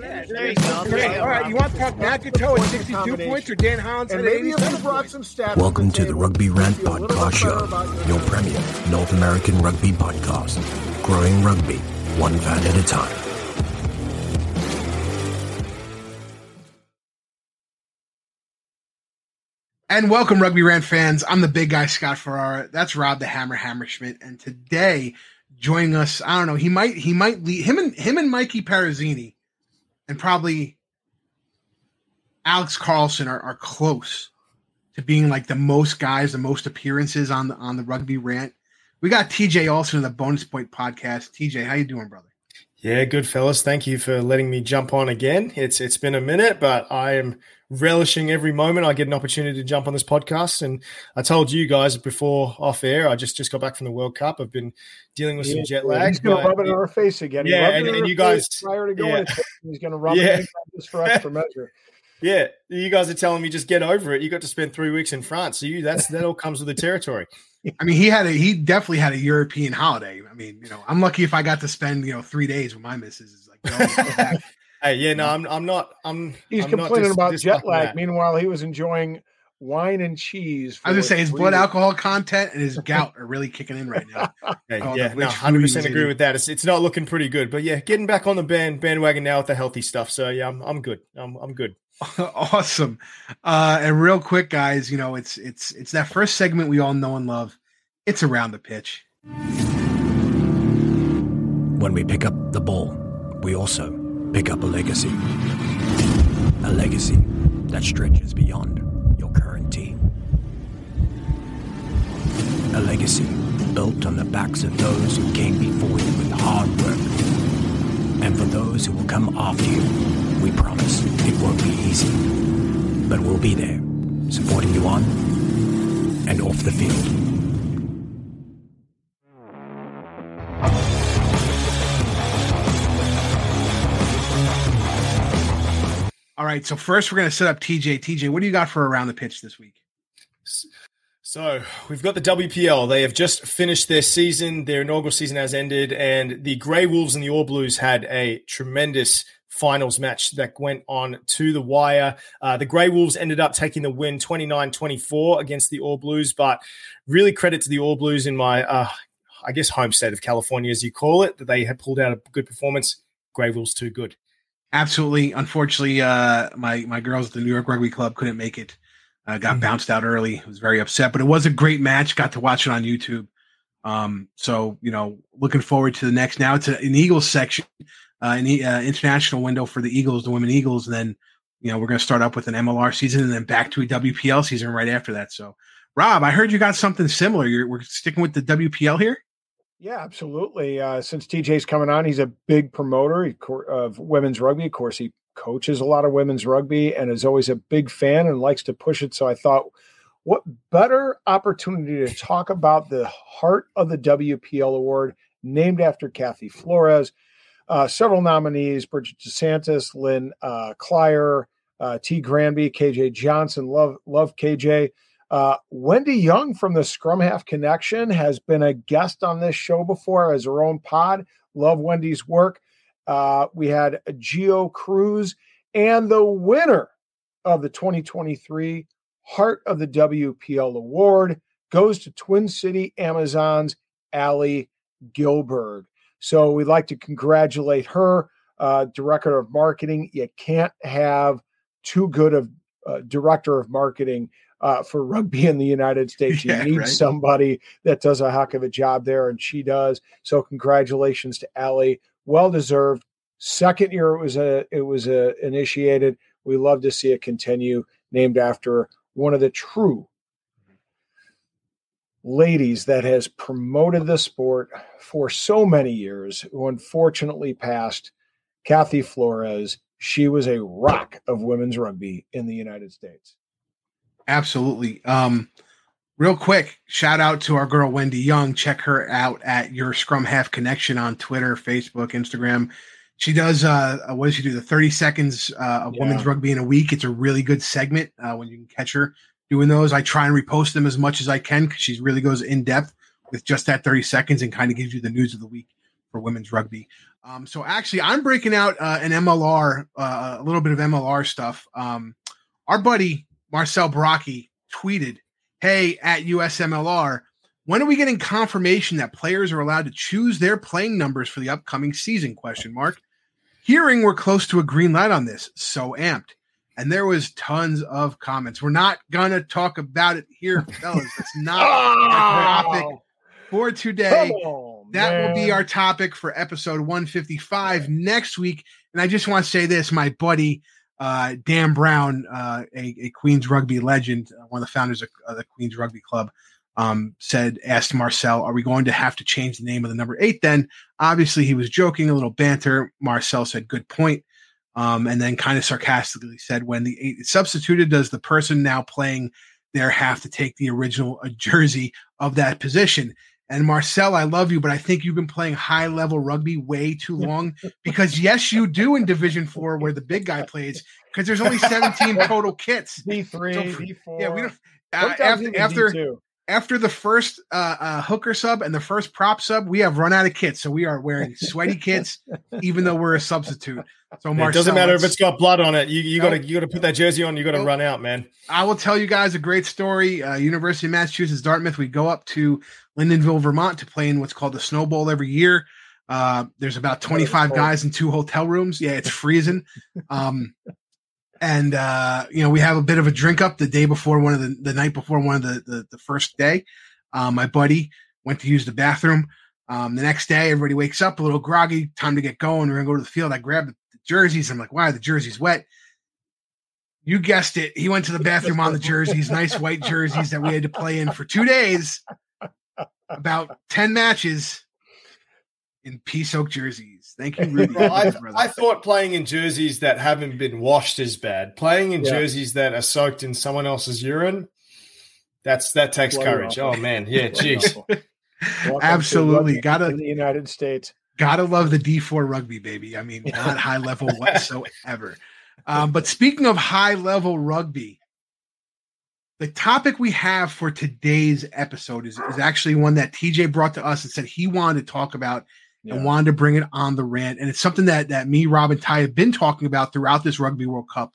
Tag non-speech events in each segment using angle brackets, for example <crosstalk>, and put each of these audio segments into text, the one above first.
Yeah, there you go. All right, you want to talk Nakato at 62 points or Dan Hollins at 87 brought some stats. Welcome to the Rugby Rant Podcast Show, your premier North American rugby podcast. Growing rugby, one fan at a time. And welcome, Rugby Rant fans. I'm the big guy, Scott Ferrara. That's Rob the Hammer Hammerschmidt. And today, joining us, I don't know, he might he might lead him and him and Mikey Parazzini and probably Alex Carlson are, are close to being like the most guys, the most appearances on the on the Rugby Rant. We got TJ Olsen in the Bonus Point podcast. TJ, how you doing, brother? Yeah, good fellas. Thank you for letting me jump on again. It's it's been a minute, but I am relishing every moment I get an opportunity to jump on this podcast. And I told you guys before off air, I just just got back from the World Cup. I've been dealing with some jet lag. He's going to rub it in our face again. Yeah, and, and you guys prior to going, yeah. he's going to rub yeah. it just for extra measure. <laughs> Yeah, you guys are telling me just get over it. You got to spend three weeks in France, so you that's that all comes with the territory. I mean, he had a he definitely had a European holiday. I mean, you know, I'm lucky if I got to spend you know three days with my missus. Is like, <laughs> Hey, yeah, no, I'm, I'm not. I'm. He's I'm complaining about jet lag. Meanwhile, he was enjoying wine and cheese. I was gonna say his blood alcohol content and his <laughs> gout are really kicking in right now. <laughs> hey, oh, yeah, no, hundred percent agree with that. It's it's not looking pretty good, but yeah, getting back on the band bandwagon now with the healthy stuff. So yeah, I'm I'm good. I'm I'm good. <laughs> awesome. Uh, and real quick, guys, you know it's it's it's that first segment we all know and love. It's around the pitch. When we pick up the ball, we also pick up a legacy. A legacy that stretches beyond your current team. A legacy built on the backs of those who came before you with hard work. And for those who will come after you, we promise it won't be easy. But we'll be there, supporting you on and off the field. All right. So first, we're going to set up TJ. TJ, what do you got for around the pitch this week? So we've got the WPL. They have just finished their season. Their inaugural season has ended, and the Grey Wolves and the All Blues had a tremendous finals match that went on to the wire. Uh, the Grey Wolves ended up taking the win 29 24 against the All Blues, but really credit to the All Blues in my, uh, I guess, home state of California, as you call it, that they had pulled out a good performance. Grey Wolves too good. Absolutely. Unfortunately, uh, my my girls at the New York Rugby Club couldn't make it. Uh, got mm-hmm. bounced out early. I was very upset, but it was a great match. Got to watch it on YouTube. Um, so you know, looking forward to the next. Now it's an Eagles section, uh, an uh, international window for the Eagles, the women Eagles, and then you know we're going to start up with an MLR season and then back to a WPL season right after that. So, Rob, I heard you got something similar. You're we're sticking with the WPL here. Yeah, absolutely. Uh, since TJ's coming on, he's a big promoter of women's rugby. Of course, he coaches a lot of women's rugby and is always a big fan and likes to push it. So I thought, what better opportunity to talk about the heart of the WPL award named after Kathy Flores? Uh, several nominees: Bridget DeSantis, Lynn uh, Clyer, uh, T. Granby, KJ Johnson. Love, love KJ. Uh, Wendy Young from the Scrum Half Connection has been a guest on this show before as her own pod. Love Wendy's work. Uh, we had Geo Cruz and the winner of the 2023 Heart of the WPL Award goes to Twin City Amazons Allie Gilberg. So we'd like to congratulate her, uh, director of marketing. You can't have too good of uh, director of marketing uh, for rugby in the United <laughs> States. You yeah, need right. somebody that does a heck of a job there, and she does. So congratulations to Allie, well deserved. Second year it was a it was a, initiated. We love to see it continue. Named after one of the true ladies that has promoted the sport for so many years, who unfortunately passed, Kathy Flores. She was a rock of women's rugby in the United States. Absolutely. Um, real quick, shout out to our girl Wendy Young. Check her out at your Scrum Half Connection on Twitter, Facebook, Instagram. She does uh, uh what does she do? The 30 seconds uh, of yeah. women's rugby in a week. It's a really good segment uh, when you can catch her doing those. I try and repost them as much as I can because she really goes in depth with just that 30 seconds and kind of gives you the news of the week for women's rugby. Um, so actually, I'm breaking out uh, an MLR, uh, a little bit of MLR stuff. Um, our buddy Marcel Baraki tweeted, "Hey, at USMLR, when are we getting confirmation that players are allowed to choose their playing numbers for the upcoming season?" Question mark. Hearing we're close to a green light on this, so amped. And there was tons of comments. We're not gonna talk about it here, <laughs> fellas. It's not our topic for today. on, That will be our topic for episode 155 next week. And I just want to say this my buddy, uh, Dan Brown, uh, a, a Queens rugby legend, uh, one of the founders of, of the Queens Rugby Club, um, said, asked Marcel, Are we going to have to change the name of the number eight then? Obviously, he was joking, a little banter. Marcel said, Good point. Um, and then kind of sarcastically said, When the eight is substituted, does the person now playing there have to take the original uh, jersey of that position? And Marcel, I love you, but I think you've been playing high level rugby way too <laughs> long because yes, you do in Division Four where the big guy plays because there's only 17 <laughs> total kits. D three, So- D four. Yeah, we don't. Uh, after after D2. After the first uh, uh, hooker sub and the first prop sub, we have run out of kits, so we are wearing sweaty kits, even though we're a substitute. So it doesn't matter if it's got blood on it. You you gotta you gotta put that jersey on. You gotta run out, man. I will tell you guys a great story. Uh, University of Massachusetts Dartmouth. We go up to Lyndonville, Vermont, to play in what's called the Snow Bowl every year. Uh, there's about 25 guys in two hotel rooms. Yeah, it's freezing. Um, and uh, you know we have a bit of a drink up the day before one of the the night before one of the the, the first day. Um, my buddy went to use the bathroom. Um, the next day, everybody wakes up a little groggy. Time to get going. We're gonna go to the field. I grab the, jerseys. I'm like, why the jerseys wet? You guessed it. He went to the bathroom on the jerseys, nice white jerseys that we had to play in for two days. About ten matches in pea soaked jerseys. Thank you, Rudy. Well, I. I thought playing in jerseys that haven't been washed is bad. Playing in Yeah. jerseys that are soaked in someone else's urine, that's that takes Bloody courage. awful. Oh man, yeah, jeez. <laughs> Welcome to Absolutely. Gotta- in the United States. Gotta love the D4 rugby, baby. I mean, not <laughs> high level whatsoever. Um, but speaking of high level rugby, the topic we have for today's episode is, is actually one that TJ brought to us and said he wanted to talk about Yeah. and wanted to bring it on the rant. And it's something that that me, Rob, and Ty have been talking about throughout this Rugby World Cup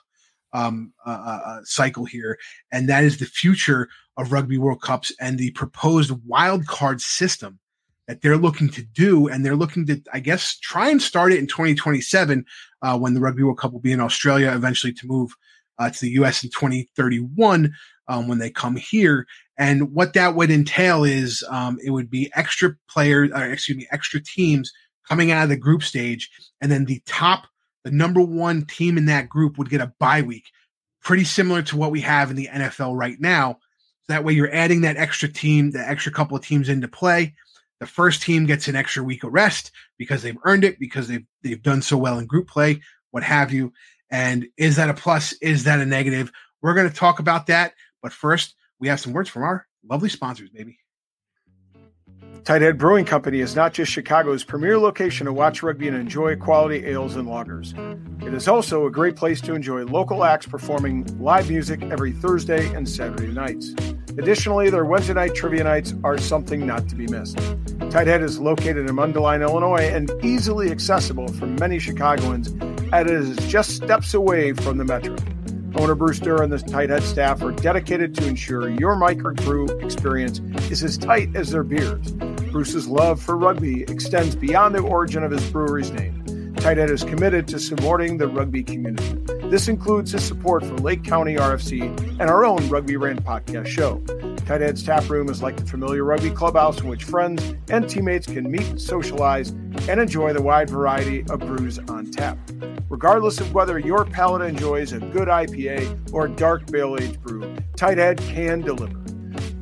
um, uh, uh, uh, cycle here, and that is the future of Rugby World Cups and the proposed wild card system that they're looking to do, and they're looking to, I guess, try and start it in 2027 uh, when the Rugby World Cup will be in Australia, eventually to move uh, to the U.S. in 2031 um, when they come here. And what that would entail is um, it would be extra players, or excuse me, extra teams coming out of the group stage, and then the top, the number one team in that group would get a bye week, pretty similar to what we have in the NFL right now. That way, you're adding that extra team, the extra couple of teams into play. The first team gets an extra week of rest because they've earned it, because they've they've done so well in group play, what have you. And is that a plus? Is that a negative? We're going to talk about that. But first, we have some words from our lovely sponsors, baby. Tighthead Brewing Company is not just Chicago's premier location to watch rugby and enjoy quality ales and lagers. It is also a great place to enjoy local acts performing live music every Thursday and Saturday nights. Additionally, their Wednesday night trivia nights are something not to be missed. Tighthead is located in Mundelein, Illinois, and easily accessible for many Chicagoans, as it is just steps away from the metro. Owner Bruce Durr and the Tighthead staff are dedicated to ensure your microbrew experience is as tight as their beers. Bruce's love for rugby extends beyond the origin of his brewery's name. Tighthead is committed to supporting the rugby community. This includes his support for Lake County RFC and our own Rugby Rant podcast show. Tighthead's tap room is like the familiar rugby clubhouse in which friends and teammates can meet, socialize, and enjoy the wide variety of brews on tap. Regardless of whether your palate enjoys a good IPA or a dark barrel aged brew, Tighthead can deliver.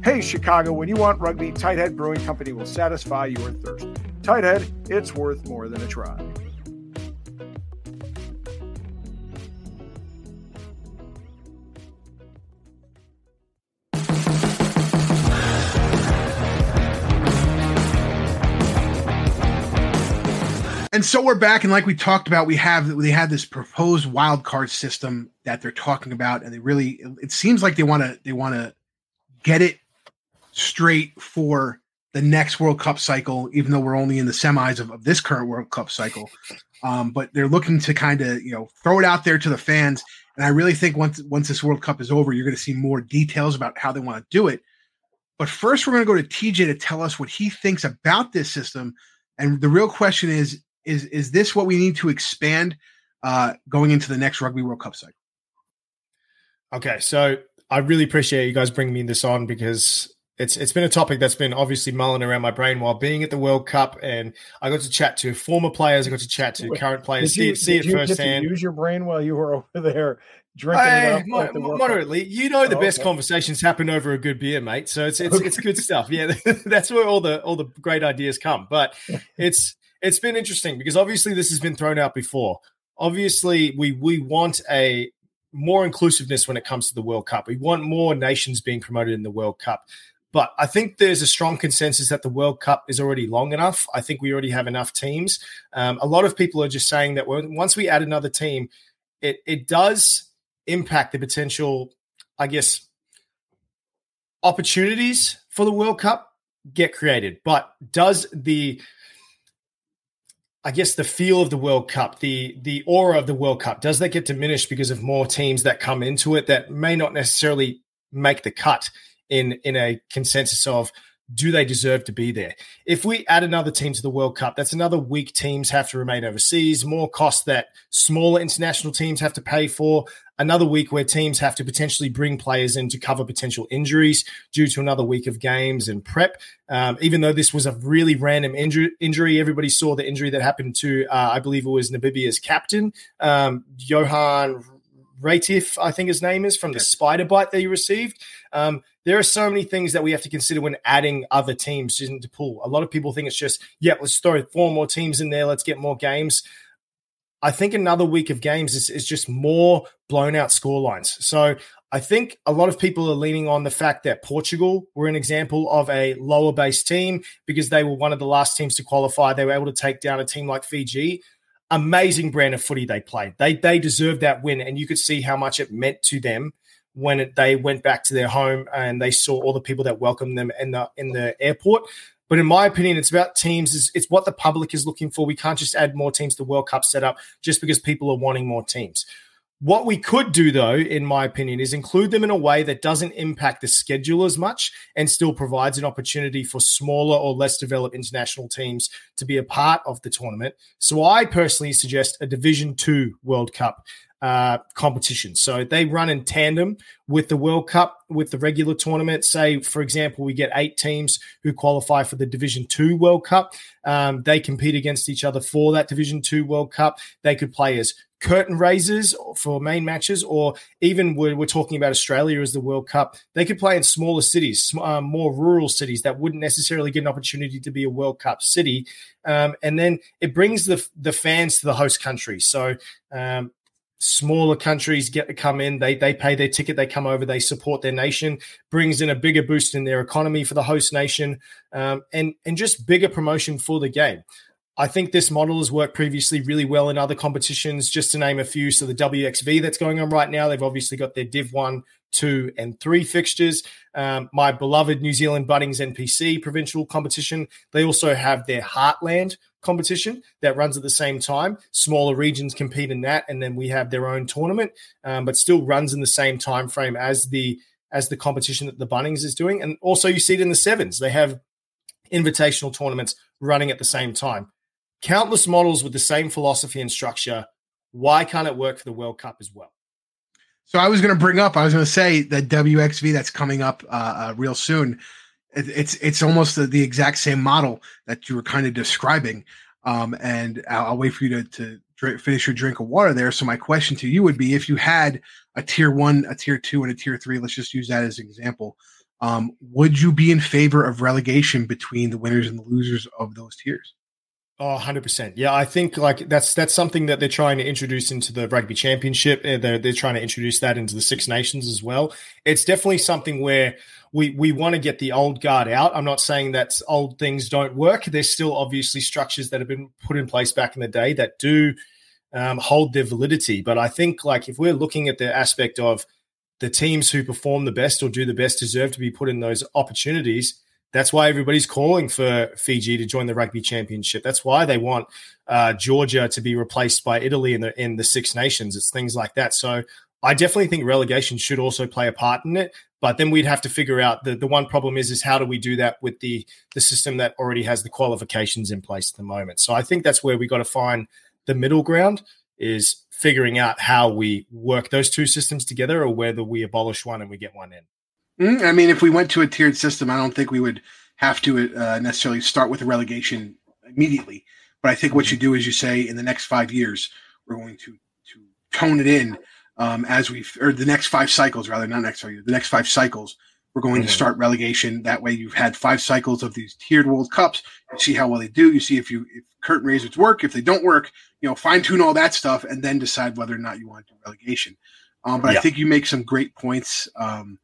Hey, Chicago, when you want rugby, Tighthead Brewing Company will satisfy your thirst. Tighthead, it's worth more than a try. And so we're back, and like we talked about, we have they have this proposed wild card system that they're talking about, and they really it seems like they want to they want to get it straight for the next World Cup cycle, even though we're only in the semis of, of this current World Cup cycle. Um, but they're looking to kind of you know throw it out there to the fans. And I really think once once this World Cup is over, you're going to see more details about how they want to do it. But first, we're going to go to TJ to tell us what he thinks about this system. And the real question is: is is this what we need to expand uh, going into the next Rugby World Cup cycle? Okay, so I really appreciate you guys bringing me this on because it's it's been a topic that's been obviously mulling around my brain while being at the World Cup, and I got to chat to former players, I got to chat to current players, you, see, see it firsthand. use your brain while you were <laughs> over there drinking. Hey, mo- moderately, you know the oh, best okay. conversations happen over a good beer, mate. So it's it's, <laughs> okay. it's good stuff. Yeah, <laughs> that's where all the all the great ideas come. But it's it's been interesting because obviously this has been thrown out before. Obviously, we we want a more inclusiveness when it comes to the World Cup. We want more nations being promoted in the World Cup. But I think there's a strong consensus that the World Cup is already long enough. I think we already have enough teams. Um, a lot of people are just saying that once we add another team, it it does impact the potential, I guess, opportunities for the World Cup get created. But does the I guess the feel of the World Cup, the the aura of the World Cup, does that get diminished because of more teams that come into it that may not necessarily make the cut in in a consensus of do they deserve to be there? If we add another team to the World Cup, that's another week teams have to remain overseas, more cost that smaller international teams have to pay for, another week where teams have to potentially bring players in to cover potential injuries due to another week of games and prep. Um, even though this was a really random injury, injury, everybody saw the injury that happened to, uh, I believe it was Namibia's captain, um, Johan Retief, I think his name is, from the spider bite that he received. Um, there are so many things that we have to consider when adding other teams into pool. A lot of people think it's just, yeah, let's throw four more teams in there, let's get more games. I think another week of games is, is just more blown out score lines. So I think a lot of people are leaning on the fact that Portugal were an example of a lower base team because they were one of the last teams to qualify. They were able to take down a team like Fiji. Amazing brand of footy they played. They they deserved that win, and you could see how much it meant to them when it, they went back to their home and they saw all the people that welcomed them in the in the airport. But in my opinion, it's about teams. It's, it's what the public is looking for. We can't just add more teams to World Cup setup just because people are wanting more teams. What we could do, though, in my opinion, is include them in a way that doesn't impact the schedule as much and still provides an opportunity for smaller or less developed international teams to be a part of the tournament. So I personally suggest a Division Two World Cup uh, competition. So they run in tandem with the World Cup, with the regular tournament. Say, for example, we get eight teams who qualify for the Division Two World Cup. Um, they compete against each other for that Division Two World Cup. They could play as curtain raisers for main matches, or even we're, we're, talking about Australia as the World Cup, they could play in smaller cities, uh, more rural cities that wouldn't necessarily get an opportunity to be a World Cup city. Um, and then it brings the the fans to the host country. So um, smaller countries get to come in they they pay their ticket they come over they support their nation brings in a bigger boost in their economy for the host nation um, and and just bigger promotion for the game I think this model has worked previously really well in other competitions, just to name a few. So the WXV that's going on right now, they've obviously got their Div 1, 2, and 3 fixtures. Um, my beloved New Zealand Bunnings NPC provincial competition, they also have their Heartland competition that runs at the same time. Smaller regions compete in that, and then we have their own tournament, um, but still runs in the same time frame as the as the competition that the Bunnings is doing. And also, you see it in the sevens; they have invitational tournaments running at the same time. Countless models with the same philosophy and structure. Why can't it work for the World Cup as well? So I was going to bring up. I was going to say that WXV that's coming up uh, uh, real soon it, it's it's almost the, the, exact same model that you were kind of describing. Um, and I'll, I'll, wait for you to, to finish your drink of water there. So my question to you would be: if you had a tier one, a tier two, and a tier three, let's just use that as an example. Um, would you be in favor of relegation between the winners and the losers of those tiers? Oh, 100%. Yeah, I think like that's that's something that they're trying to introduce into the rugby championship. They're, they're trying to introduce that into the Six Nations as well. It's definitely something where we we want to get the old guard out. I'm not saying that old things don't work. There's still obviously structures that have been put in place back in the day that do um, hold their validity. But I think like if we're looking at the aspect of the teams who perform the best or do the best deserve to be put in those opportunities, That's why everybody's calling for Fiji to join the rugby championship. That's why they want uh, Georgia to be replaced by Italy in the in the Six Nations. It's things like that. So I definitely think relegation should also play a part in it. But then we'd have to figure out the, the one problem is is how do we do that with the the system that already has the qualifications in place at the moment. So I think that's where we got to find the middle ground is figuring out how we work those two systems together or whether we abolish one and we get one in. Mm, I mean, if we went to a tiered system, I don't think we would have to uh, necessarily start with a relegation immediately. But I think what you do is you say in the next five years, we're going to to tone it in um, as we or the next five cycles rather not next five the next five cycles. We're going mm-hmm. to start relegation. That way, you've had five cycles of these tiered World Cups. You see how well they do. You see if you if curtain raisers work. If they don't work, you know, fine tune all that stuff, and then decide whether or not you want to do relegation. Um, but yeah. I think you make some great points. Um,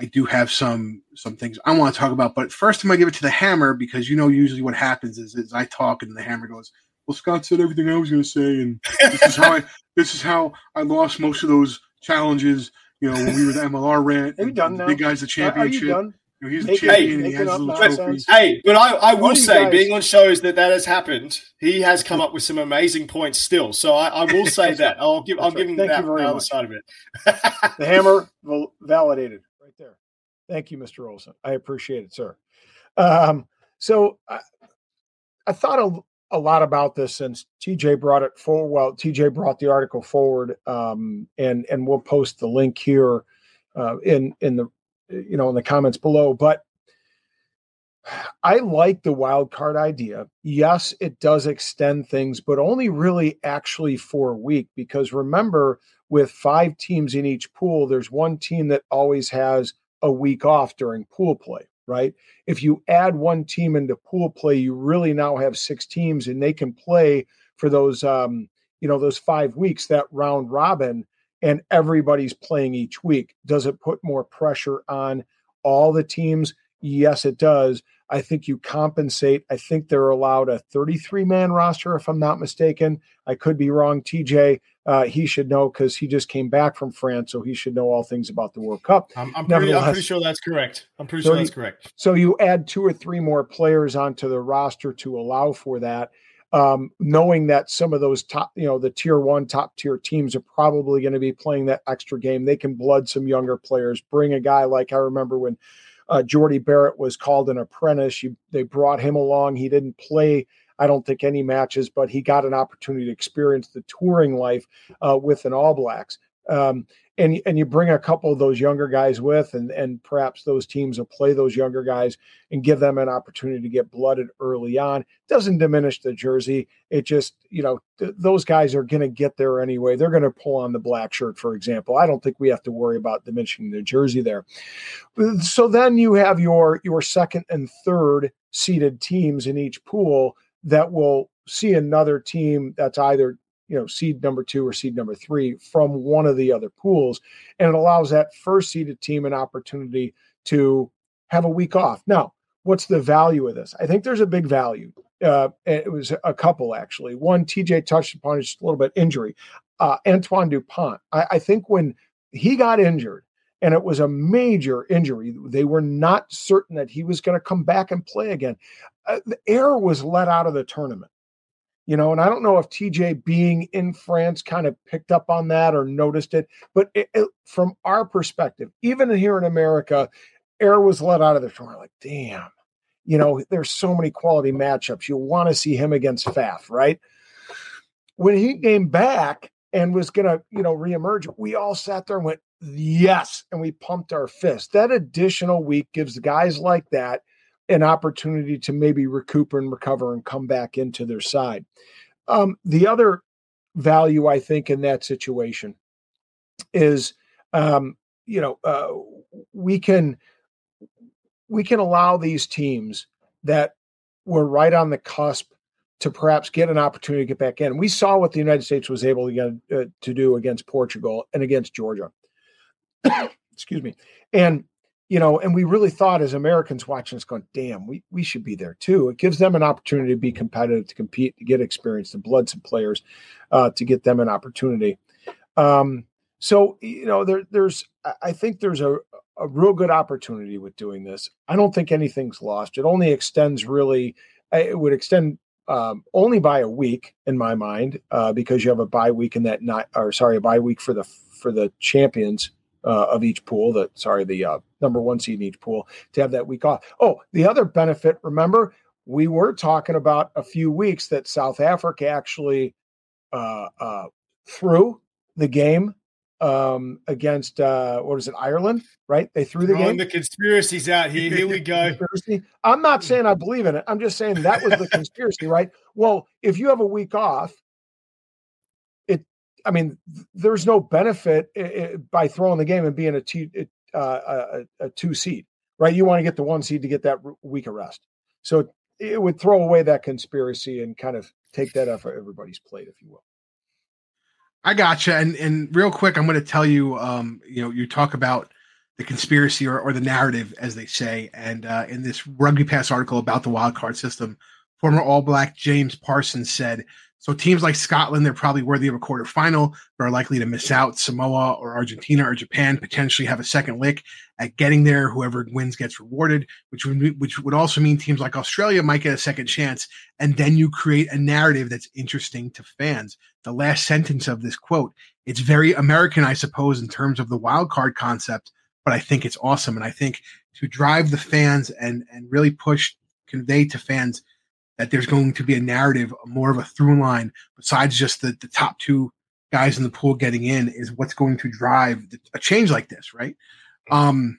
I do have some some things I want to talk about, but first I'm gonna give it to the hammer because you know usually what happens is, is I talk and the hammer goes, "Well, Scott said everything I was gonna say, and this is how I <laughs> this is how I lost most of those challenges. You know, when we were the MLR rant, Are you done now? big guys the championship. Are you done? You know, he's the champion. Hey, he has little trophy. Hey, but I, I will say, guys... being on shows that that has happened, he has come up with some amazing points still. So I, I will say that. I'll give. I'll right. give him Thank that the other side of it. the hammer validated. Right there. Thank you, Mr. Olsen. I appreciate it, sir. Um, so I, I thought a, a, lot about this since TJ brought it forward. Well, TJ brought the article forward, um, and and we'll post the link here uh, in in the you know in the comments below. But I like the wild card idea. Yes, it does extend things, but only really actually for a week because remember, with five teams in each pool, there's one team that always has a week off during pool play, right? If you add one team into pool play, you really now have six teams and they can play for those um, you know, those 5 weeks that round robin and everybody's playing each week. Does it put more pressure on all the teams? Yes, it does. I think you compensate. I think they're allowed a 33 man roster, if I'm not mistaken. I could be wrong, TJ uh, he should know because he just came back from France, so he should know all things about the World Cup. I'm, I'm, pretty, I'm pretty, sure that's correct. I'm pretty so sure that's you, correct. So you add two or three more players onto the roster to allow for that, um, knowing that some of those top, you know, the tier one, top tier teams are probably going to be playing that extra game. They can blood some younger players. Bring a guy like I remember when uh, Jordie Barrett was called an apprentice. You, they brought him along. He didn't play I don't think any matches, but he got an opportunity to experience the touring life uh, with an All Blacks. Um, and and you bring a couple of those younger guys with, and and perhaps those teams will play those younger guys and give them an opportunity to get blooded early on. Doesn't diminish the jersey. It just you know th- those guys are going to get there anyway. They're going to pull on the black shirt, for example. I don't think we have to worry about diminishing the jersey there. So then you have your your second and third seeded teams in each pool that will see another team that's either you know seed number two or seed number three from one of the other pools and it allows that first seeded team an opportunity to have a week off. Now what's the value of this? I think there's a big value uh, it was a couple actually. One tj touched upon just a little bit injury. Uh, antoine dupont. I, I think when he got injured and it was a major injury. They were not certain that he was going to come back and play again. Uh, the air was let out of the tournament, you know, and I don't know if TJ being in France kind of picked up on that or noticed it, but it, it, from our perspective, even here in America, air was let out of the tournament. Like, damn, you know, there's so many quality matchups. You want to see him against Faf, right? When he came back and was going to, you know, reemerge, we all sat there and went, yes, and we pumped our fist. That additional week gives guys like that an opportunity to maybe recoup and recover and come back into their side. Um, the other value, I think, in that situation is, um, you know, uh, we can we can allow these teams that were right on the cusp to perhaps get an opportunity to get back in. We saw what the United States was able to get, uh, to do against Portugal and against Georgia. <coughs> Excuse me. And you know, and we really thought as Americans watching this going, damn, we, we should be there too. It gives them an opportunity to be competitive, to compete, to get experience, to blood some players, uh, to get them an opportunity. Um, so, you know, there, there's, I think there's a, a real good opportunity with doing this. I don't think anything's lost. It only extends really. It would extend um, only by a week in my mind uh, because you have a bye week in that night, or sorry, a bye week for the for the champions uh, of each pool. That sorry, the uh, number one seed in each pool to have that week off. Oh, the other benefit. Remember, we were talking about a few weeks that South Africa actually uh, uh, threw the game um, against uh, what is it, Ireland? Right? They threw the Throwing game. the conspiracies out here. Here we <laughs> go. Conspiracy. I'm not saying I believe in it. I'm just saying that was the conspiracy, right? Well, if you have a week off. I mean, there's no benefit i- i- by throwing the game and being a two, uh, a, a two seed, right? You want to get the one seed to get that week of rest. So it would throw away that conspiracy and kind of take that off of everybody's plate, if you will. I gotcha. And and real quick, I'm going to tell you, um, you know, you talk about the conspiracy or, or the narrative, as they say, and uh, in this Rugby Pass article about the wild card system, former All Black James Parsons said, "So teams like Scotland, they're probably worthy of a quarterfinal, but are likely to miss out. Samoa or Argentina or Japan potentially have a second lick at getting there. Whoever wins gets rewarded, which would which would also mean teams like Australia might get a second chance. And then you create a narrative that's interesting to fans." the last sentence of this quote. It's very American, I suppose, in terms of the wild card concept, but I think it's awesome. And I think to drive the fans and and really push, convey to fans that there's going to be a narrative, more of a through line besides just the, the top two guys in the pool getting in is what's going to drive the, a change like this, right? Um,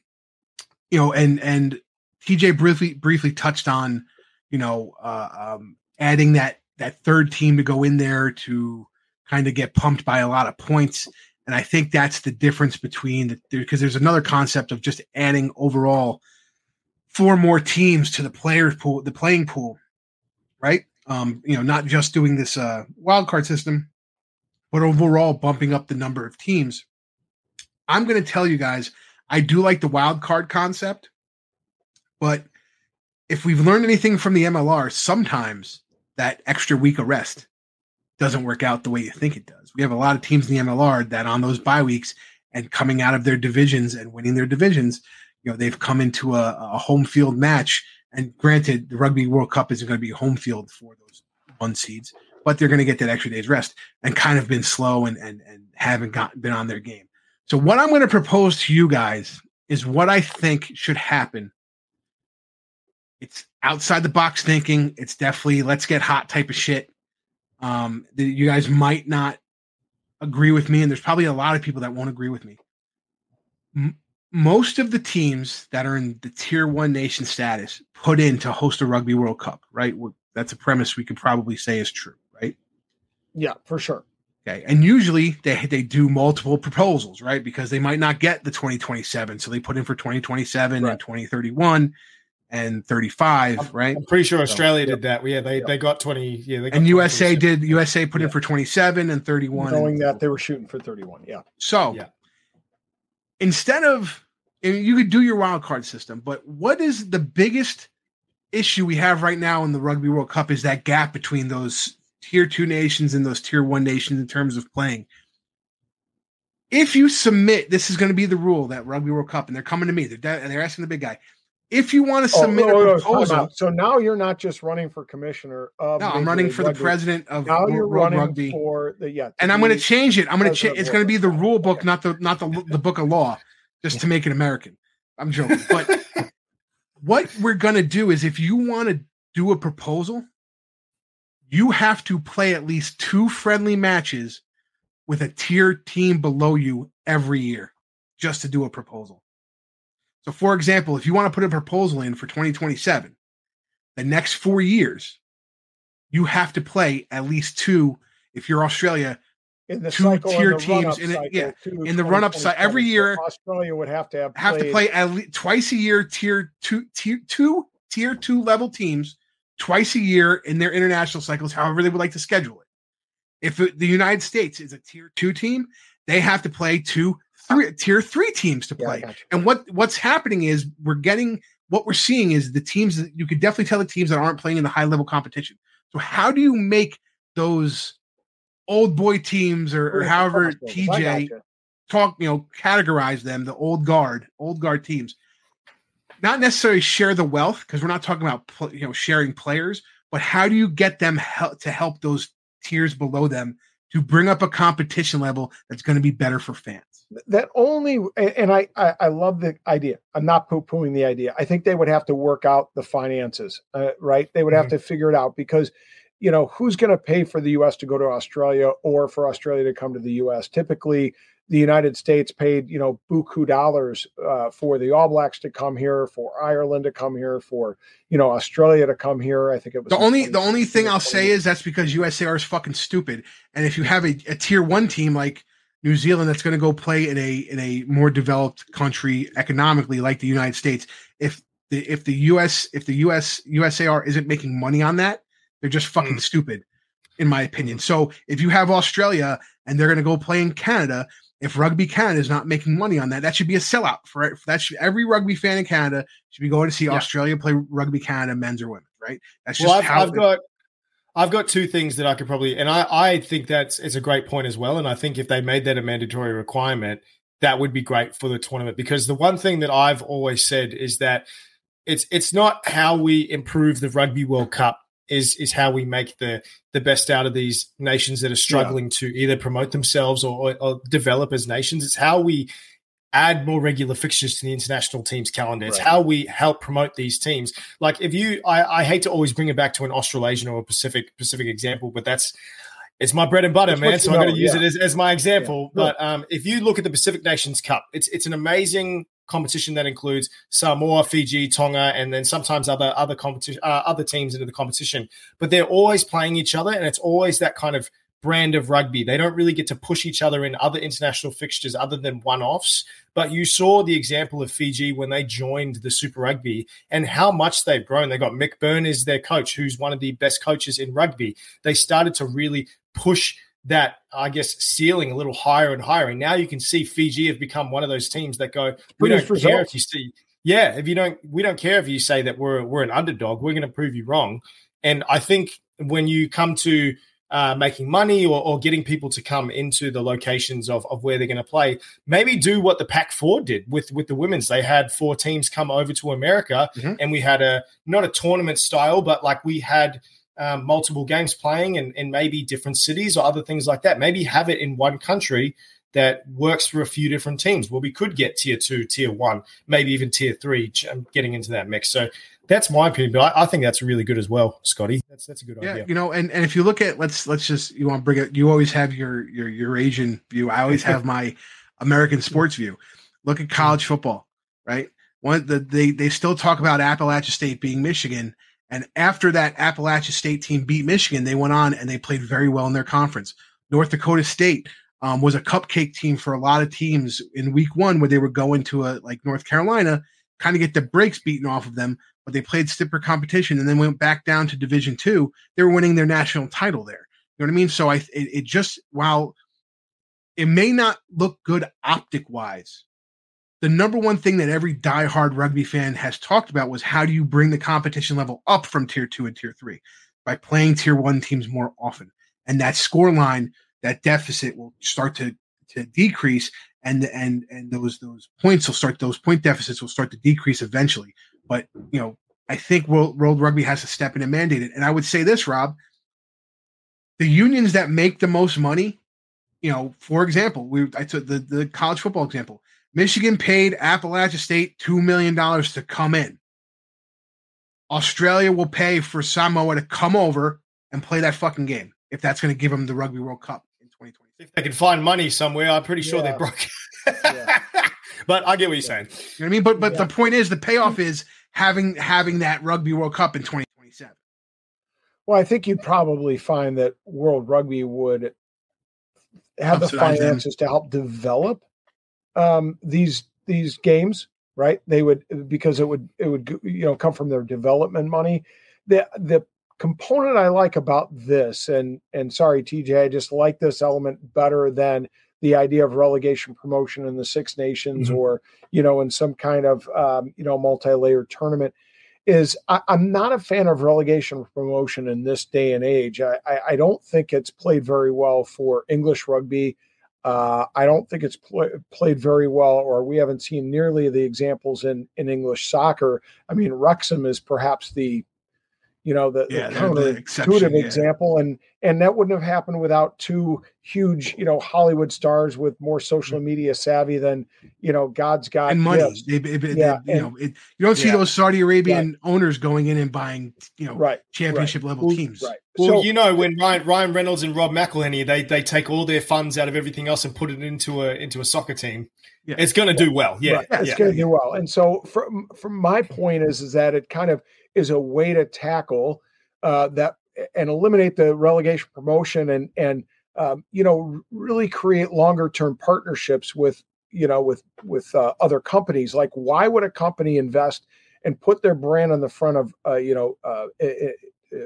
you know, and and TJ briefly briefly touched on, you know, uh, um, adding that that third team to go in there to kind of get pumped by a lot of points. And I think that's the difference between the because there's another concept of just adding overall four more teams to the players pool, the playing pool, right? Um, you know, not just doing this uh, wild card system, but overall bumping up the number of teams. I'm going to tell you guys, I do like the wild card concept, but if we've learned anything from the MLR, sometimes that extra week of rest doesn't work out the way you think it does. We have a lot of teams in the MLR that on those bye weeks and coming out of their divisions and winning their divisions, you know, they've come into a, a home field match. And granted, the Rugby World Cup isn't going to be home field for those one seeds, but they're going to get that extra day's rest and kind of been slow and and, and haven't got, been on their game. So what I'm going to propose to you guys is what I think should happen. It's outside the box thinking. It's definitely let's get hot type of shit. Um, you guys might not agree with me, and there's probably a lot of people that won't agree with me. Most of the teams that are in the tier one nation status put in to host a Rugby World Cup, right? That's a premise we could probably say is true, right? Yeah, for sure. Okay. And usually they they do multiple proposals, right? Because they might not get the 2027. So they put in for 2027 Right. and 2031 and 35, right? I'm pretty sure Australia yep. did that. Yeah, they, they got 20. Yeah, they got And USA did USA put in for 27 and 31. Knowing and- that they were shooting for 31. Yeah. So Yeah. Instead of you could do your wild card system, but what is the biggest issue we have right now in the Rugby World Cup is that gap between those tier two nations and those tier one nations in terms of playing. If you submit, this is going to be the rule that Rugby World Cup, and they're coming to me, they're they're asking the big guy. If you want to Oh, submit no, no, a no, proposal, out. So now you're not just running for commissioner of. no, I'm running for the president of Now World you're running Rugby. for the yeah. and I'm going to change it. I'm going to change. It's going to be the rule book, Okay. not the not the <laughs> the book of law, just to make it American. I'm joking, but what we're going to do is, if you want to do a proposal, you have to play at least two friendly matches with a tier team below you every year, just to do a proposal. So, for example, if you want to put a proposal in for 2027, the next four years, you have to play at least two. If you're Australia, in the two cycle, tier teams in it- yeah, in the run-up cy- 2027. every year- Australia would have to have have to play at least twice a year tier two tier two tier two level teams twice a year in their international cycles however they would like to schedule it if the united states is a tier two team they have to play two three tier three teams to play you. and what what's happening is we're getting what we're seeing is the teams that you could definitely tell the teams that aren't playing in the high level competition so how do you make those old boy teams or, or Bring it to however. Tj talk, you know, categorize them, the old guard, old guard teams, not necessarily share the wealth because we're not talking about you know sharing players, but how do you get them help to help those tiers below them to bring up a competition level that's going to be better for fans? That only, and I, I, I love the idea. I'm not poo pooing the idea. I think they would have to work out the finances, uh, right? They would have mm-hmm. to figure it out because you know who's going to pay for the us to go to australia or for australia to come to the us typically the United States paid, you know, buku dollars uh, for the All Blacks to come here, for Ireland to come here, for you know Australia to come here. I think it was the only the only thing I'll say is that's because USAR is fucking stupid. And if you have a, a tier one team like New Zealand that's going to go play in a in a more developed country economically like the United States, if the if the US if the US USAR isn't making money on that, they're just fucking mm. stupid, in my opinion. So if you have Australia and they're going to go play in Canada if Rugby Canada is not making money on that, that should be a sellout for, that. Should, every rugby fan in Canada should be going to see yeah. Australia play Rugby Canada, men's or women, right? That's just well, I've, how I've got. I've got two things that I could probably, and I, I think that's it's a great point as well. And I think if they made that a mandatory requirement, that would be great for the tournament. Because the one thing that I've always said is that it's it's not how we improve the Rugby World Cup is is how we make the the best out of these nations that are struggling yeah. to either promote themselves or, or, develop as nations. It's how we add more regular fixtures to the international teams calendar. It's right. how we help promote these teams. Like if you, I, I, hate to always bring it back to an Australasian or a Pacific Pacific example, but that's it's my bread and butter, that's man. So I'm going to use yeah. it as, as my example. Yeah. But um, if you look at the Pacific Nations Cup, it's it's an amazing competition that includes Samoa, Fiji, Tonga, and then sometimes other other competition uh, other teams into the competition. But they're always playing each other, and it's always that kind of brand of rugby. They don't really get to push each other in other international fixtures other than one offs. But you saw the example of Fiji when they joined the Super Rugby and how much they've grown. They got Mick Byrne as their coach, who's one of the best coaches in rugby. They started to really push that I guess ceiling a little higher and higher. And now you can see Fiji have become one of those teams that go, we don't results. care if you see, yeah, if you don't, we don't care if you say that we're we're an underdog. We're going to prove you wrong. And I think when you come to uh, making money or, or, getting people to come into the locations of, of where they're going to play. Maybe do what the Pac Four did with with the women's. They had four teams come over to America, mm-hmm. and we had a not a tournament style, but like we had um, multiple games playing and, and maybe different cities or other things like that. Maybe have it in one country that works for a few different teams. Well, we could get tier two, tier one, maybe even tier three, um, getting into that mix. So that's my opinion, but I, I, think that's really good as well, Scotty. That's that's a good yeah, idea. You know, and, and if you look at let's let's just you want to bring it. You always have your your your Asian view. I always have my <laughs> American sports view. Look at college football, right? One the they they still talk about Appalachia State being Michigan and after that Appalachia State team beat Michigan, they went on and they played very well in their conference. North Dakota State um, was a cupcake team for a lot of teams in week one where they were going to a like North Carolina, kind of get the brakes beaten off of them, but they played stiffer competition and then went back down to Division two. They were winning their national title there. You know what I mean? So I it, it just while it may not look good optic wise the number one thing that every die-hard rugby fan has talked about was how do you bring the competition level up from tier two and tier three by playing tier one teams more often. And that score line, that deficit will start to, to decrease and and and those those points will start those point deficits will start to decrease eventually. But you know, I think World, World Rugby has to step in and mandate it. And I would say this, Rob, the unions that make the most money, you know, for example, we I took the, the college football example Michigan paid Appalachia State $2 million to come in. Australia will pay for Samoa to come over and play that fucking game if that's going to give them the Rugby World Cup in 2020. If they can find money somewhere, I'm pretty sure yeah. they broke. yeah. <laughs> But I get what you're saying. You know what I mean? But but yeah. the point is, the payoff is having having that Rugby World Cup in 2027. Well, I think you'd probably find that World Rugby would have the finances them. to help develop um, these these games, right? They would because it would it would you know come from their development money. The the component I like about this, and and sorry, TJ, I just like this element better than the idea of relegation promotion in the Six Nations mm-hmm. or you know in some kind of um, you know multi-layered tournament. Is I, am not a fan of relegation promotion in this day and age. I, I, I don't think it's played very well for English rugby. Uh, I don't think it's pl- played very well, or we haven't seen nearly the examples in in English soccer. I mean, Wrexham is perhaps the you know the, Yeah, the they're the counterintuitive yeah. example, and and that wouldn't have happened without two huge you know Hollywood stars with more social mm. media savvy than you know God's got and money. gifts. They, they- they- Yeah, you and- know, it, you don't see Yeah. those Saudi Arabian owners going in and buying, you know, right championship level Who- teams. right Well, so you know, when Ryan, Ryan Reynolds and Rob McElhenney, they they take all their funds out of everything else and put it into a into a soccer team. Yeah. It's going to do well. Yeah, Right. it's yeah. going to do well. And so, from from my point is is that it kind of is a way to tackle uh, that and eliminate the relegation promotion and and um, you know really create longer term partnerships with you know with with uh, other companies. Like, why would a company invest and put their brand on the front of uh, you know uh,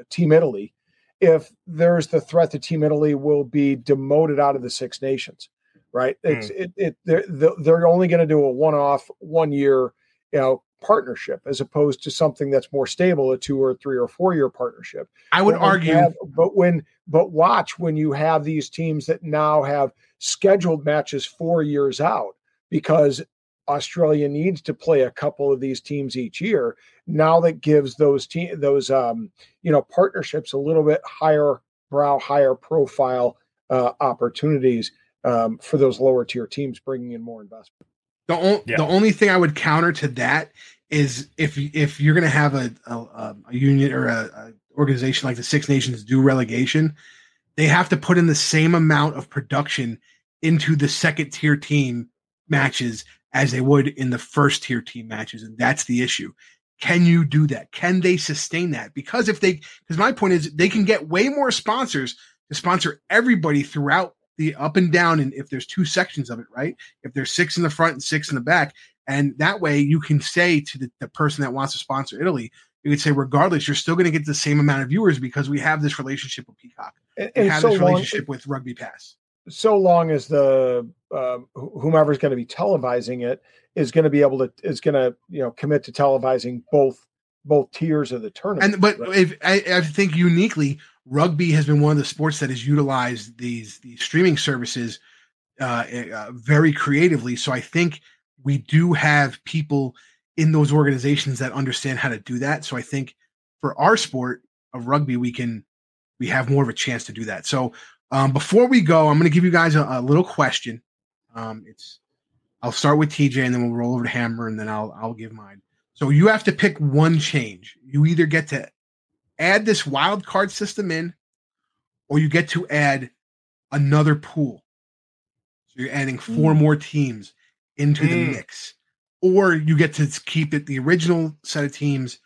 Team Italy if there's the threat that Team Italy will be demoted out of the Six Nations? right? It's it, it they're they're only going to do a one off one year you know partnership as opposed to something that's more stable a two or three or four year partnership. I would But argue, have- but when but watch when you have these teams that now have scheduled matches four years out because Australia needs to play a couple of these teams each year. Now that gives those team those um, you know partnerships a little bit higher brow, higher profile uh, opportunities um, for those lower tier teams, bringing in more investment. The, on, Yeah. the only thing I would counter to that is if if you're going to have a, a, um, a union or a, a organization like the Six Nations do relegation, they have to put in the same amount of production into the second tier team matches as they would in the first tier team matches, and that's the issue. Can you do that? Can they sustain that? Because if they, because my point is, they can get way more sponsors to sponsor everybody throughout the up and down, and if there's two sections of it, right? If there's six in the front and six in the back, and that way you can say to the, the person that wants to sponsor Italy, you could say, regardless, you're still going to get the same amount of viewers because we have this relationship with Peacock. And, We have so this long, relationship with Rugby Pass. so long as the um, wh- whomever's going to be televising it is going to be able to is going to you know commit to televising both both tiers of the tournament. And but right? if I, I think uniquely, rugby has been one of the sports that has utilized these these streaming services uh, uh, very creatively. So I think we do have people in those organizations that understand how to do that. So I think for our sport of rugby, we can we have more of a chance to do that. So um, before we go, I'm going to give you guys a, a little question. Um, it's I'll start with TJ and then we'll roll over to Hammer and then I'll I'll give mine. So you have to pick one change. You either get to add this wild card system in, or you get to add another pool. So you're adding four Mm. more teams into the Mm. mix, or you get to keep it the original set of teams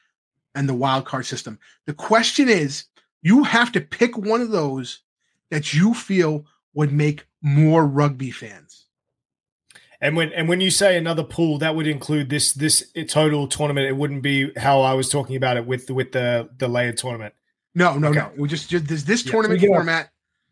and the wild card system. The question is, you have to pick one of those that you feel would make more rugby fans. And when and when you say another pool, that would include this this total tournament. It wouldn't be how I was talking about it with the, with the the layered tournament. No, no, Okay. no. We just, just this, this Yeah. tournament So you get a- format.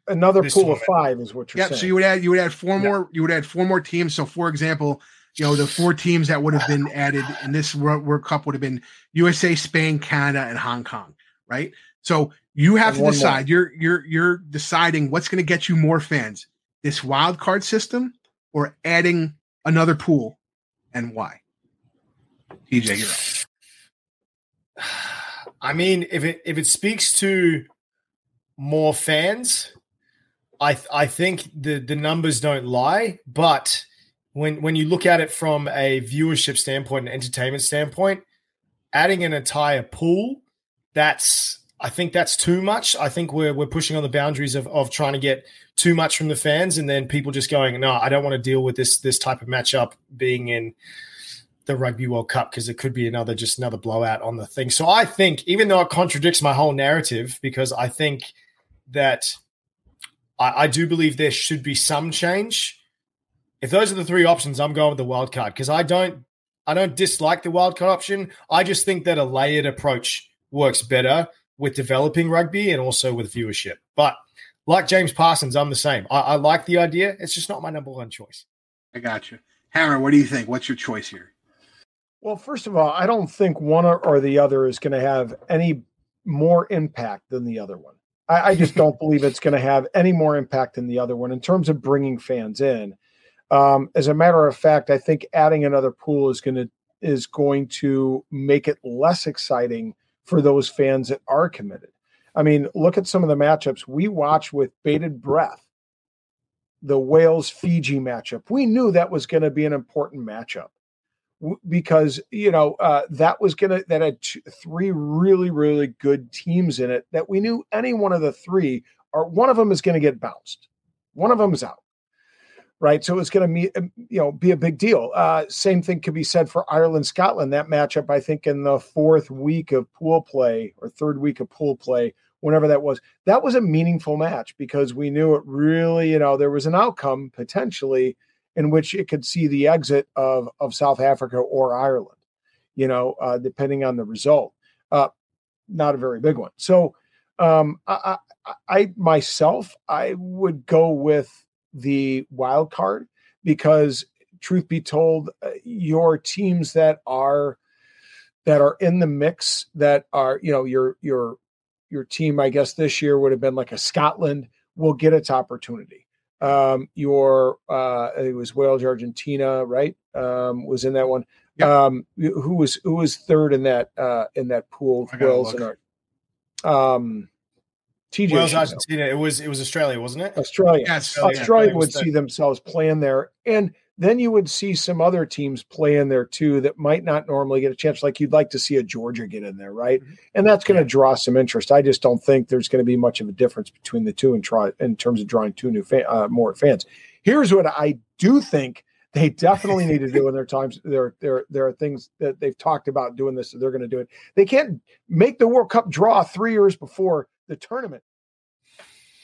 Another this pool of five is what you're Yeah, saying. so you would add you would add four Yeah. more you would add four more teams. So for example, you know the four teams that would have been added in this World, World Cup would have been USA, Spain, Canada, and Hong Kong, right? So you have And to one more. decide. You're you're you're deciding what's going to get you more fans: this wild card system or adding another pool, and why? TJ, you're up. <sighs> I mean, if it if it speaks to more fans, I I think the the numbers don't lie. But when when you look at it from a viewership standpoint and entertainment standpoint, adding an entire pool, that's I think that's too much. I think we're we're pushing on the boundaries of of trying to get too much from the fans, and then people just going, no, I don't want to deal with this this type of matchup being in the Rugby World Cup because it could be another just another blowout on the thing. So I think, even though it contradicts my whole narrative, because I think that I, I do believe there should be some change. If those are the three options, I'm going with the wild card because I don't I don't dislike the wild card option. I just think that a layered approach works better with developing rugby and also with viewership. But like James Parsons, I'm the same. I, I like the idea. It's just not my number one choice. I got you, Hammer. What do you think? What's your choice here? Well, first of all, I don't think one or- or the other is going to have any more impact than the other one. I, I just don't <laughs> believe it's going to have any more impact than the other one in terms of bringing fans in. Um, as a matter of fact, I think adding another pool is going to is going to make it less exciting for those fans that are committed. I mean, look at some of the matchups we watch with bated breath. The Wales Fiji matchup. We knew that was going to be an important matchup because you know uh, that was gonna that had three really really good teams in it that we knew any one of the three or one of them is going to get bounced one of them is out right so it's going to um, you know be a big deal uh, same thing could be said for ireland scotland that matchup i think in the fourth week of pool play or third week of pool play whenever that was that was a meaningful match because we knew it really you know there was an outcome potentially in which it could see the exit of of South Africa or Ireland, you know, uh, depending on the result. Uh, not a very big one. So, um, I, I, I myself, I would go with the wild card because, truth be told, uh, your teams that are that are in the mix that are you know your your your team i guess this year would have been like a scotland will get its opportunity um, your uh, it was Wales, Argentina, right? Um, was in that one. Um, who was who was third in that uh, in that pool? Wales and our, um, TJ Wales, Argentina. It was it was Australia, wasn't it? Australia. Yes. Australia, Australia would see themselves playing there, and then you would see some other teams play in there too that might not normally get a chance. Like you'd like to see a Georgia get in there, right? Mm-hmm. And that's going to draw some interest. I just don't think there's going to be much of a difference between the two in try in terms of drawing two new fan, uh, more fans. Here's what I do think they definitely need to do in their times. <laughs> There, there, there are things that they've talked about doing this, so they're going to do it. They can't make the World Cup draw three years before the tournament,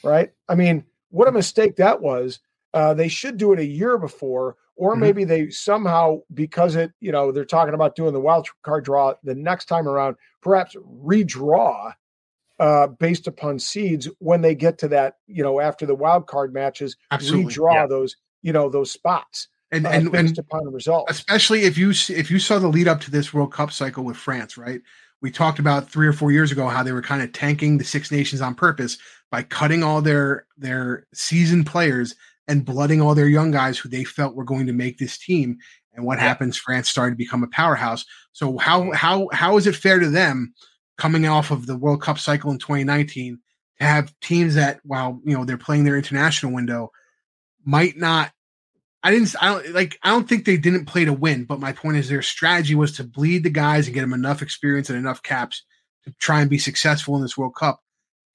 right? I mean, what a mistake that was. Uh, they should do it a year before or mm-hmm. maybe they somehow because it you know they're talking about doing the wild card draw the next time around perhaps redraw uh, based upon seeds when they get to that you know after the wild card matches Absolutely. redraw yeah. those you know those spots and uh, and, based and upon the results especially if you if you saw the lead up to this world cup cycle with france right we talked about three or four years ago how they were kind of tanking the six nations on purpose by cutting all their their seasoned players and blooding all their young guys who they felt were going to make this team. And what yeah. happens? France started to become a powerhouse. So how how how is it fair to them coming off of the World Cup cycle in 2019 to have teams that while you know they're playing their international window might not I didn't I don't like I don't think they didn't play to win, but my point is their strategy was to bleed the guys and get them enough experience and enough caps to try and be successful in this World Cup.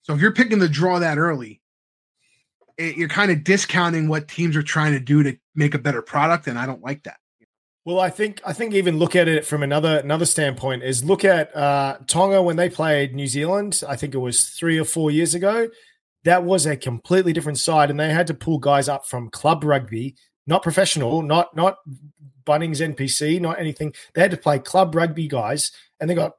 So if you're picking the draw that early, it, you're kind of discounting what teams are trying to do to make a better product, and I don't like that. Well, I think I think even look at it from another another standpoint is look at uh, Tonga when they played New Zealand. I think it was three or four years ago. That was a completely different side, and they had to pull guys up from club rugby, not professional, not not Bunnings NPC, not anything. They had to play club rugby guys, and they got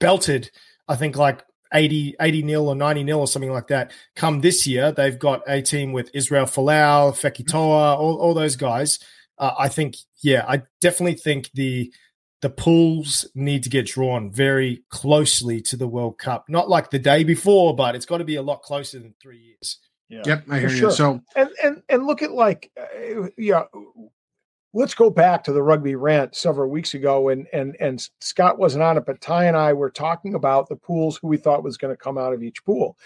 belted. I think like 80, 80 nil or 90 nil or something like that. Come this year, they've got a team with Israel Folau, Fekitoa, all, all those guys. Uh, I think, yeah, I definitely think the the pools need to get drawn very closely to the World Cup. Not like the day before, but it's got to be a lot closer than three years. Yeah. Yep, I hear sure. you. So and and and look at like uh, yeah, let's go back to the rugby rant several weeks ago and and and Scott wasn't on it but Ty and I were talking about the pools who we thought was going to come out of each pool.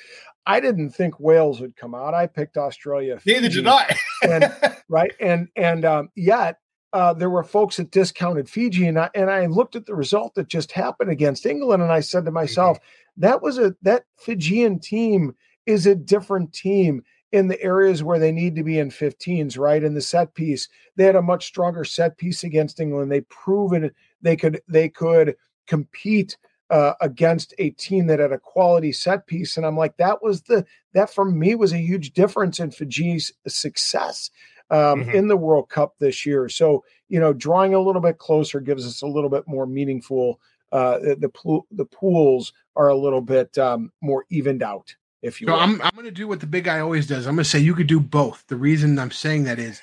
I didn't think Wales would come out. I picked Australia. Neither did I. and, <laughs> right and and um, yet uh, there were folks that discounted Fiji and I and I looked at the result that just happened against England and I said to myself mm-hmm. that was a that Fijian team is a different team in the areas where they need to be in 15s, right? In the set piece, they had a much stronger set piece against England. They proven they could they could compete uh, against a team that had a quality set piece, and I'm like, that was the that for me was a huge difference in Fiji's success um, mm-hmm. in the World Cup this year. So you know, drawing a little bit closer gives us a little bit more meaningful. Uh, the the, the pools are a little bit um, more evened out if you so I'm I'm gonna do what the big guy always does. I'm gonna say you could do both. The reason I'm saying that is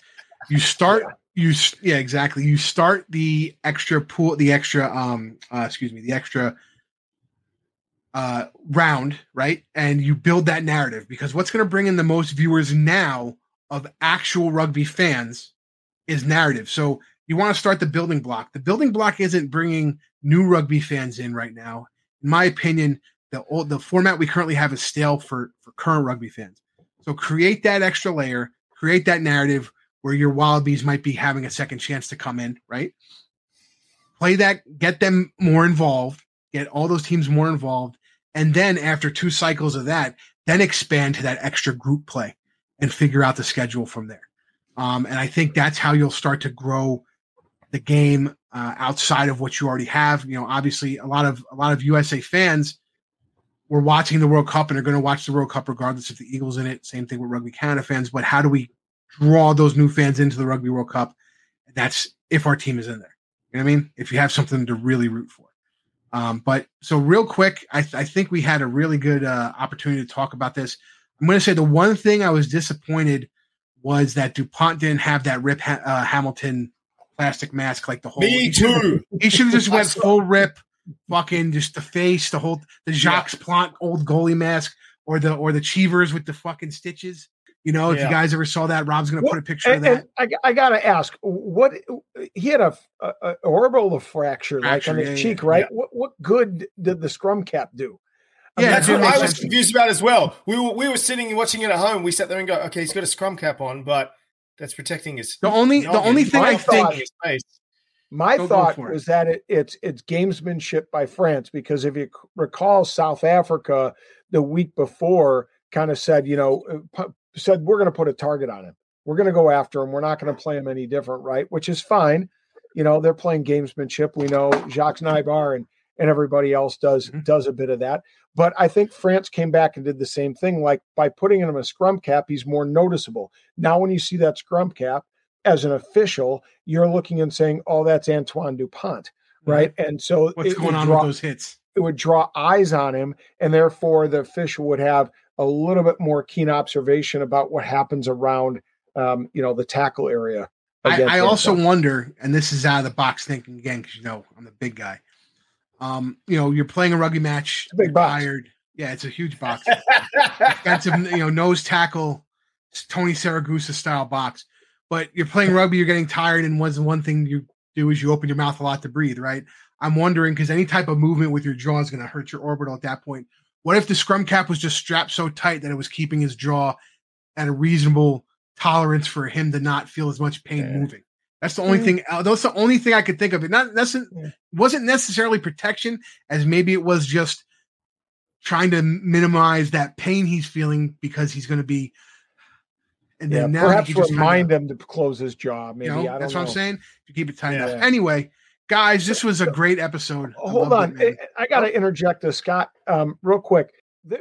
you start yeah. you yeah exactly you start the extra pool the extra um uh, excuse me the extra uh, round, right? And you build that narrative because what's going to bring in the most viewers now of actual rugby fans is narrative. So you want to start the building block. The building block isn't bringing new rugby fans in right now. In my opinion, the old, the format we currently have is stale for for current rugby fans. So create that extra layer, create that narrative where your Wallabies might be having a second chance to come in, right? Play that, get them more involved, get all those teams more involved, and then after two cycles of that, then expand to that extra group play and figure out the schedule from there. Um, and I think that's how you'll start to grow the game uh, outside of what you already have. You know, obviously, a lot of a lot of USA fans were watching the World Cup and are going to watch the World Cup regardless if the Eagles in it. Same thing with Rugby Canada fans. But how do we draw those new fans into the Rugby World Cup? That's if our team is in there. You know what I mean? If you have something to really root for. Um, but so real quick, I, th- I, think we had a really good uh, opportunity to talk about this. I'm going to say the one thing I was disappointed was that Dupont didn't have that Rip ha- uh, Hamilton plastic mask like the whole. Me too. <laughs> He should have just went <laughs> full Rip, fucking just the face, the whole the Jacques yeah. Plante old goalie mask, or the or the Cheevers with the fucking stitches. You know, if yeah. you guys ever saw that, Rob's going to put a picture and, of that. I, I got to ask, what he had a, a, a orbital fracture, fracture, like on his yeah, cheek, right? What what good did the scrum cap do? I yeah, that's what I was confused about as well. We were we were sitting and watching it at home. We sat there and go, okay, he's got a scrum cap on, but that's protecting his. The only the only thing I think. My go, thought go was that it, it's it's gamesmanship by France because if you recall, South Africa the week before kind of said, you know, uh, said we're going to put a target on him. We're going to go after him. We're not going to play him any different, right? Which is fine. You know, they're playing gamesmanship. We know Jacques Nienaber and and everybody else does mm-hmm. does a bit of that. But I think France came back and did the same thing. Like by putting him a scrum cap, he's more noticeable. Now, when you see that scrum cap as an official, you're looking and saying, "Oh, that's Antoine Dupont." Right. Mm-hmm. And so what's going on draw, with those hits? It would draw eyes on him, and therefore the official would have a little bit more keen observation about what happens around, um, you know, the tackle area. I, I also wonder, and this is out of the box thinking again, because you know I'm the big guy. Um, you know, you're playing a rugby match, a big box. tired. Yeah, it's a huge box. <laughs> Expensive, you know, nose tackle, Tony Siragusa style box. But you're playing rugby, you're getting tired, and the one thing you do is you open your mouth a lot to breathe, right? I'm wondering because any type of movement with your jaw is going to hurt your orbital at that point. What if the scrum cap was just strapped so tight that it was keeping his jaw at a reasonable tolerance for him to not feel as much pain yeah. moving? That's the only thing. Uh, that's the only thing I could think of. It not that's yeah. wasn't necessarily protection, as maybe it was just trying to minimize that pain he's feeling because he's going to be. And then yeah, now perhaps remind him to close his jaw. Maybe you know, that's know. what I'm saying. To keep it tight yeah. enough. Anyway, guys, this was a great episode. Hold on, it, I got to oh. interject this, Scott, um, real quick.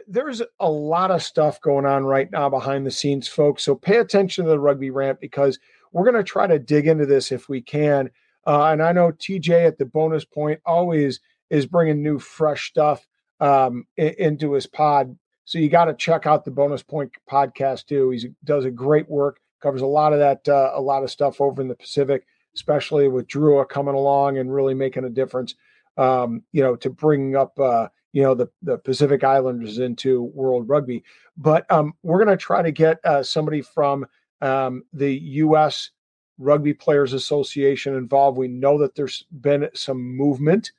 there's a lot of stuff going on right now behind the scenes, folks. So pay attention to the rugby rant because we're going to try to dig into this if we can. Uh, and I know TJ at the bonus point always is bringing new, fresh stuff um, into his pod. So you got to check out the bonus point podcast too. He does a great work, covers a lot of that, uh, a lot of stuff over in the Pacific especially with Drua coming along and really making a difference. Um, you know, to bring up uh, you know the the Pacific Islanders into World Rugby. But um, we're going to try to get uh, somebody from um, the U.S. Rugby Players Association involved. We know that there's been some movement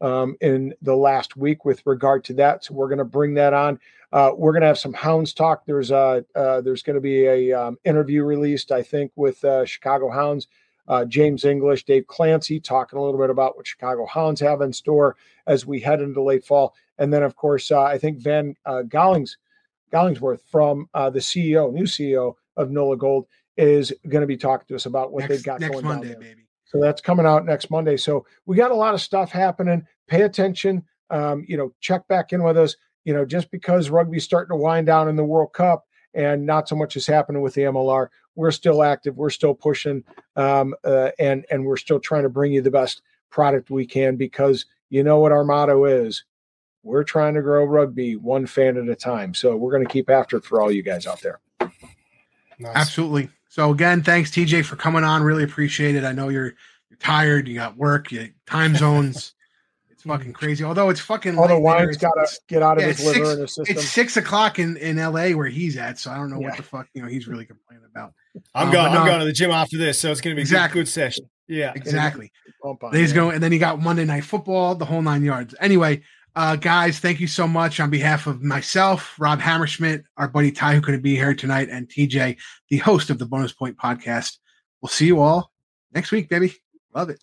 um, in the last week with regard to that, so we're going to bring that on. Uh, we're going to have some Hounds talk. There's a uh, there's going to be a um, interview released, I think, with uh, Chicago Hounds uh, James English, Dave Clancy talking a little bit about what Chicago Hounds have in store as we head into late fall. And then, of course, uh, I think Van uh, Gollings, Gollingsworth from uh, the CEO, new CEO of NOLA Gold, is going to be talking to us about what next, they've got next going Monday, down there. baby. So that's coming out next Monday. So we got a lot of stuff happening. Pay attention. Um, you know, check back in with us. You know, just because rugby's starting to wind down in the World Cup and not so much is happening with the MLR, we're still active. We're still pushing, um, uh, and and we're still trying to bring you the best product we can because you know what our motto is. We're trying to grow rugby one fan at a time. So we're going to keep after it for all you guys out there. Nice. Absolutely. So again, thanks TJ for coming on. Really appreciate it. I know you're you're tired. You got work. You time zones. <laughs> It's fucking crazy. Although it's fucking All the late there, wine's got to get out of yeah, his it's liver six- and his system. It's six o'clock in, in LA where he's at, so I don't know Yeah. what the fuck you know he's really complaining about. I'm Uh, going. I'm no. going to the gym after this, so it's going to be a Exactly. good, good session. Yeah. Exactly. On Then he's going, and then he got Monday Night Football, the whole nine yards. Anyway, uh, guys, thank you so much on behalf of myself, Rob Hammerschmidt, our buddy Ty, who couldn't be here tonight, and TJ, the host of the Bonus Point podcast. We'll see you all next week, baby. Love it.